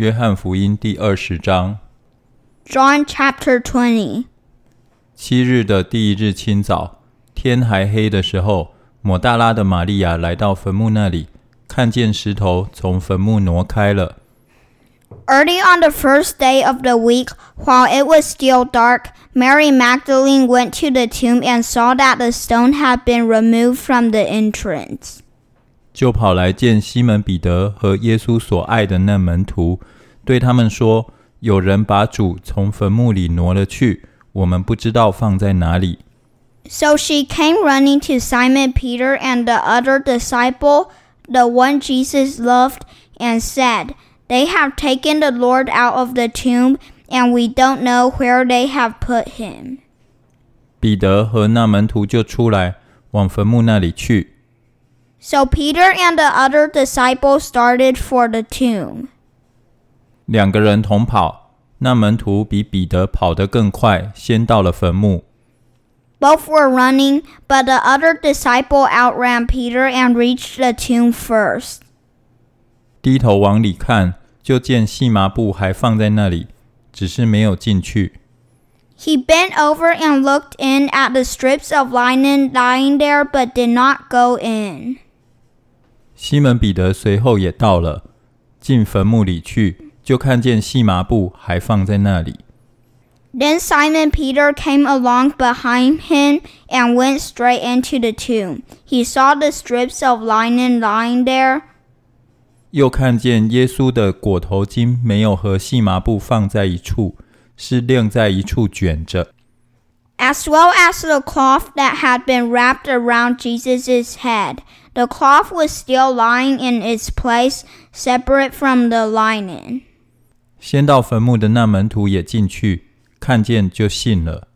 约翰福音第二十章。 John chapter 20. 七日的第一日清早，天还黑的时候，抹大拉的玛利亚来到坟墓那里，看见石头从坟墓挪开了。 Early on the first day of the week, while it was still dark, Mary Magdalene went to the tomb and saw that the stone had been removed from the entrance. 就跑来见西门彼得和耶稣所爱的那门徒，对他们说：“有人把主从坟墓里挪了去，我们不知道放在哪里。” So she came running to Simon Peter and the other disciple, the one Jesus loved, and said, They have taken the Lord out of the tomb, and we don't know where they have put him. 彼得和那门徒就出来，往坟墓那里去。 So Peter and the other disciple started for the tomb. 两个人同跑，那门徒比彼得跑得更快，先到了坟墓。 Both were running, but the other disciple outran Peter and reached the tomb first. 低头往里看，就见细麻布还放在那里，只是没有进去。 He bent over and looked in at the strips of linen lying there, but did not go in. 西门彼得随后也到了，进坟墓里去，就看见细麻布还放在那里。Then Simon Peter came along behind him and went straight into the tomb. He saw the strips of linen lying there, 又看见耶稣的裹头巾没有和细麻布放在一处，是晾在一处卷着。as well as the cloth that had been wrapped around Jesus' head. The cloth was still lying in its place, separate from the linen. 先到坟墓的那门徒也进去，看见就信了。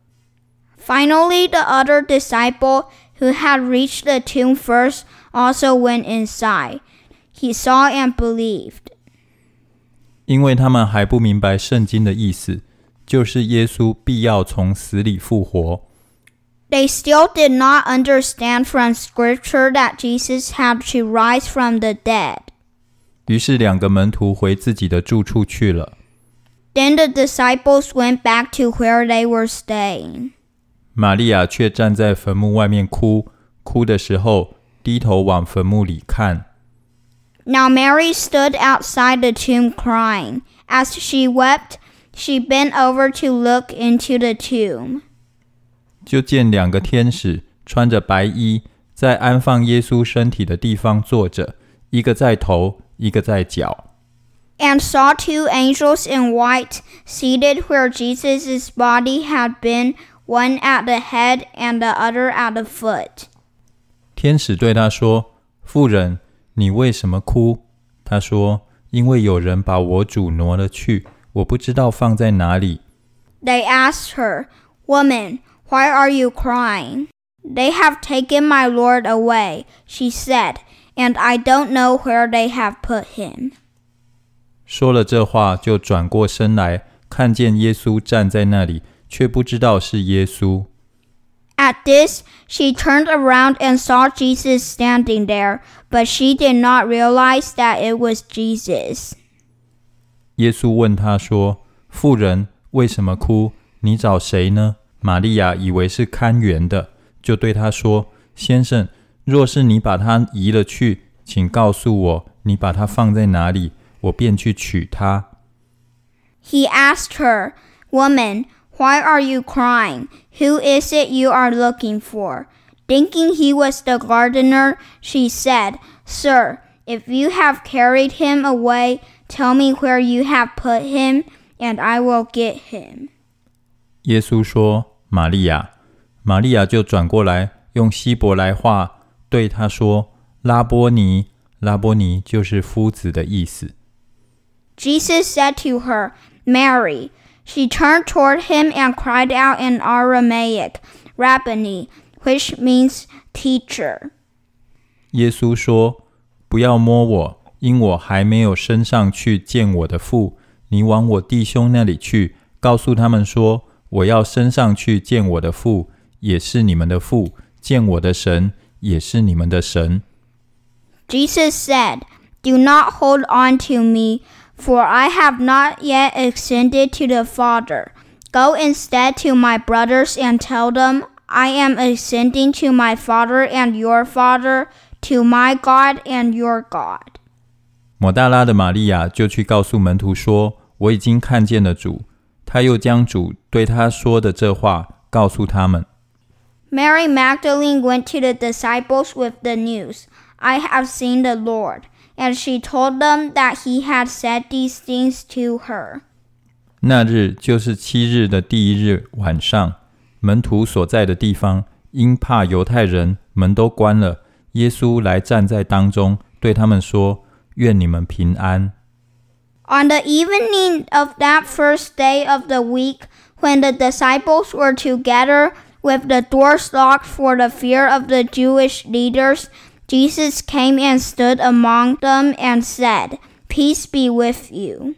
Finally, the other disciple, who had reached the tomb first, also went inside. He saw and believed. 因为他们还不明白圣经的意思， 就是耶稣必要从死里复活。 They still did not understand from Scripture that Jesus had to rise from the dead. 于是两个门徒回自己的住处去了。 Then the disciples went back to where they were staying. 玛利亚却站在坟墓外面哭，哭的时候低头往坟墓里看。 Now Mary stood outside the tomb crying. As she wept, she bent over to look into the tomb. 就见两个天使穿着白衣，在安放耶稣身体的地方坐着，一个在头，一个在脚。 and saw two angels in white seated where Jesus' body had been, one at the head and the other at the foot. 天使对他说：“妇人，你为什么哭？”他说：“因为有人把我主挪了去， 我不知道放在哪里。 They asked her, Woman, why are you crying? They have taken my Lord away, she said, and I don't know where they have put him. ”说了这话，就转过身来，看见耶稣站在那里，却不知道是耶稣。 At this, she turned around and saw Jesus standing there, but she did not realize that it was Jesus. 耶稣问他说：“妇人，为什么哭？你找谁呢？”玛利亚以为是看园的，就对他说：“先生，若是你把他移了去，请告诉我，你把他放在哪里，我便去取他。 He asked her, Woman, why are you crying? Who is it you are looking for? Thinking he was the gardener, she said, Sir, if you have carried him away, tell me where you have put him, and I will get him. ”耶稣说：“玛利亚。”玛利亚就转过来，用希伯来话对他说：“拉波尼。”拉波尼就是夫子的意思。 Jesus said to her, Mary. She turned toward him and cried out in Aramaic, Rabboni, which means teacher. 耶稣说：“不要摸我， 因我还没有升上去见我的父。你往我弟兄那里去，告诉他们说，我要升上去见我的父，也是你们的父；见我的神，也是你们的神。” Jesus said, Do not hold on to me, for I have not yet ascended to the Father. Go instead to my brothers and tell them, I am ascending to my Father and your Father, to my God and your God. 抹大拉的玛利亚就去告诉门徒说：“我已经看见了主。”他又将主对他说的这话告诉他们。Mary Magdalene went to the disciples with the news, I have seen the Lord. And she told them that he had said these things to her. 那日就是七日的第一日晚上，门徒所在的地方，因怕犹太人，门都关了。耶稣来站在当中，对他们说：“愿你们平安。” On the evening of that first day of the week, when the disciples were together with the doors locked for the fear of the Jewish leaders, Jesus came and stood among them and said, Peace be with you.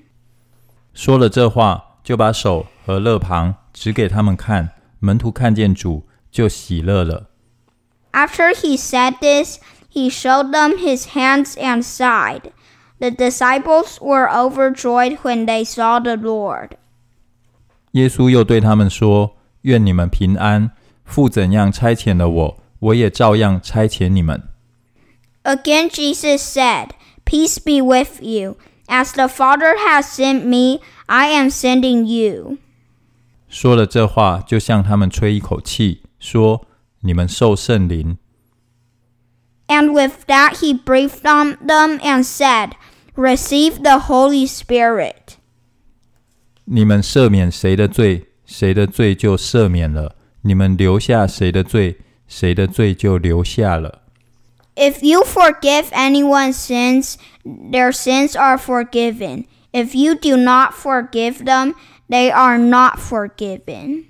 说了这话，就把手和肋旁指给他们看。门徒看见主，就喜乐了。 After he said this, he showed them his hands and side. The disciples were overjoyed when they saw the Lord. 耶稣又对他们说：“愿你们平安。父怎样差遣了我，我也照样差遣你们。” Again, Jesus said, Peace be with you. As the Father has sent me, I am sending you. 说了这话，就向他们吹一口气，说：“你们受圣灵。 and with that, he breathed on them and said, Receive the Holy Spirit. 你们赦免谁的罪，谁的罪就赦免了；你们留下谁的罪，谁的罪就留下了。If you forgive anyone's sins, their sins are forgiven. If you do not forgive them, they are not forgiven.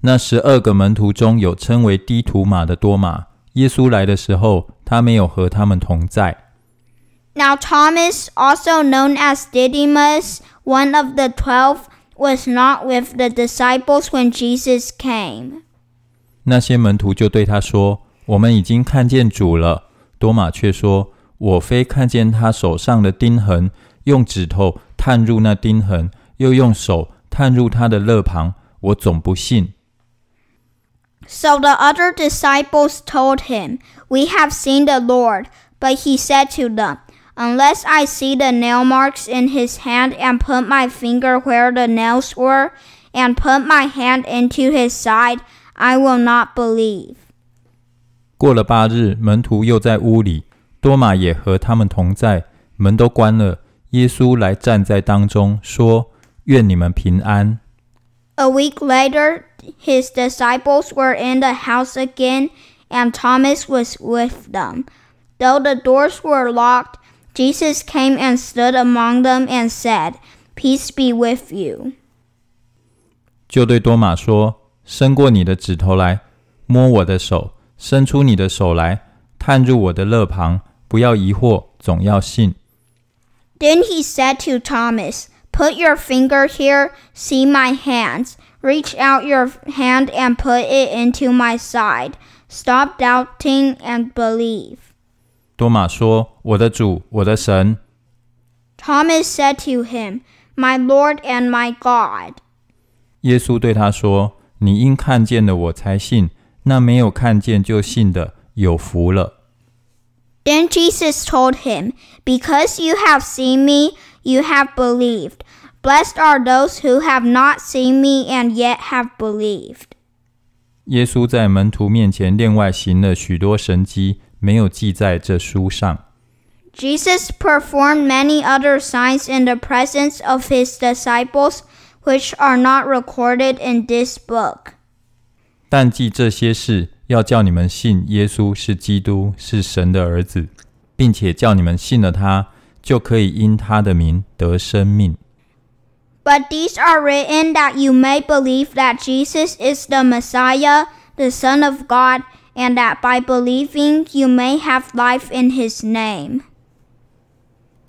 那十二个门徒中有称为低土马的多马。耶稣来的时候，他没有和他们同在。Now, Thomas, also known as Didymus, one of the twelve, was not with the disciples when Jesus came. 那些门徒就对他说：“我们已经看见主了。”多马却说：“我非看见他手上的钉痕，用指头探入那钉痕，又用手探入他的肋旁，我总不信。” So the other disciples told him, We have seen the Lord. But he said to them, Unless I see the nail marks in his hand and put my finger where the nails were, and put my hand into his side, I will not believe. 过了八日，门徒又在屋里，多马也和他们同在，门都关了。耶稣来站在当中，说：“愿你们平安。” A week later, his disciples were in the house again, and Thomas was with them. Though the doors were locked, Jesus came and stood among them and said, Peace be with you. 就对多马说：“伸过你的指头来，摸我的手；伸出你的手来，探入我的肋旁。不要疑惑，总要信。” Then he said to Thomas, Put your finger here, see my hands. Reach out your hand and put it into my side. Stop doubting and believe. 多马说：“我的主，我的神。 Thomas said to him, My Lord and my God. ”耶稣对他说：“你因看见了我才信，那没有看见就信的，有福了。” Then Jesus told him, Because you have seen me, you have believed. Blessed are those who have not seen me and yet have believed. 耶稣在门徒面前另外行了许多神迹，没有记在这书上。 Jesus performed many other signs in the presence of his disciples, which are not recorded in this book. 但记这些事，要叫你们信耶稣是基督，是神的儿子，并且叫你们信了他， 就可以因他的名得生命。 But these are written that you may believe that Jesus is the Messiah, the Son of God, and that by believing you may have life in his name.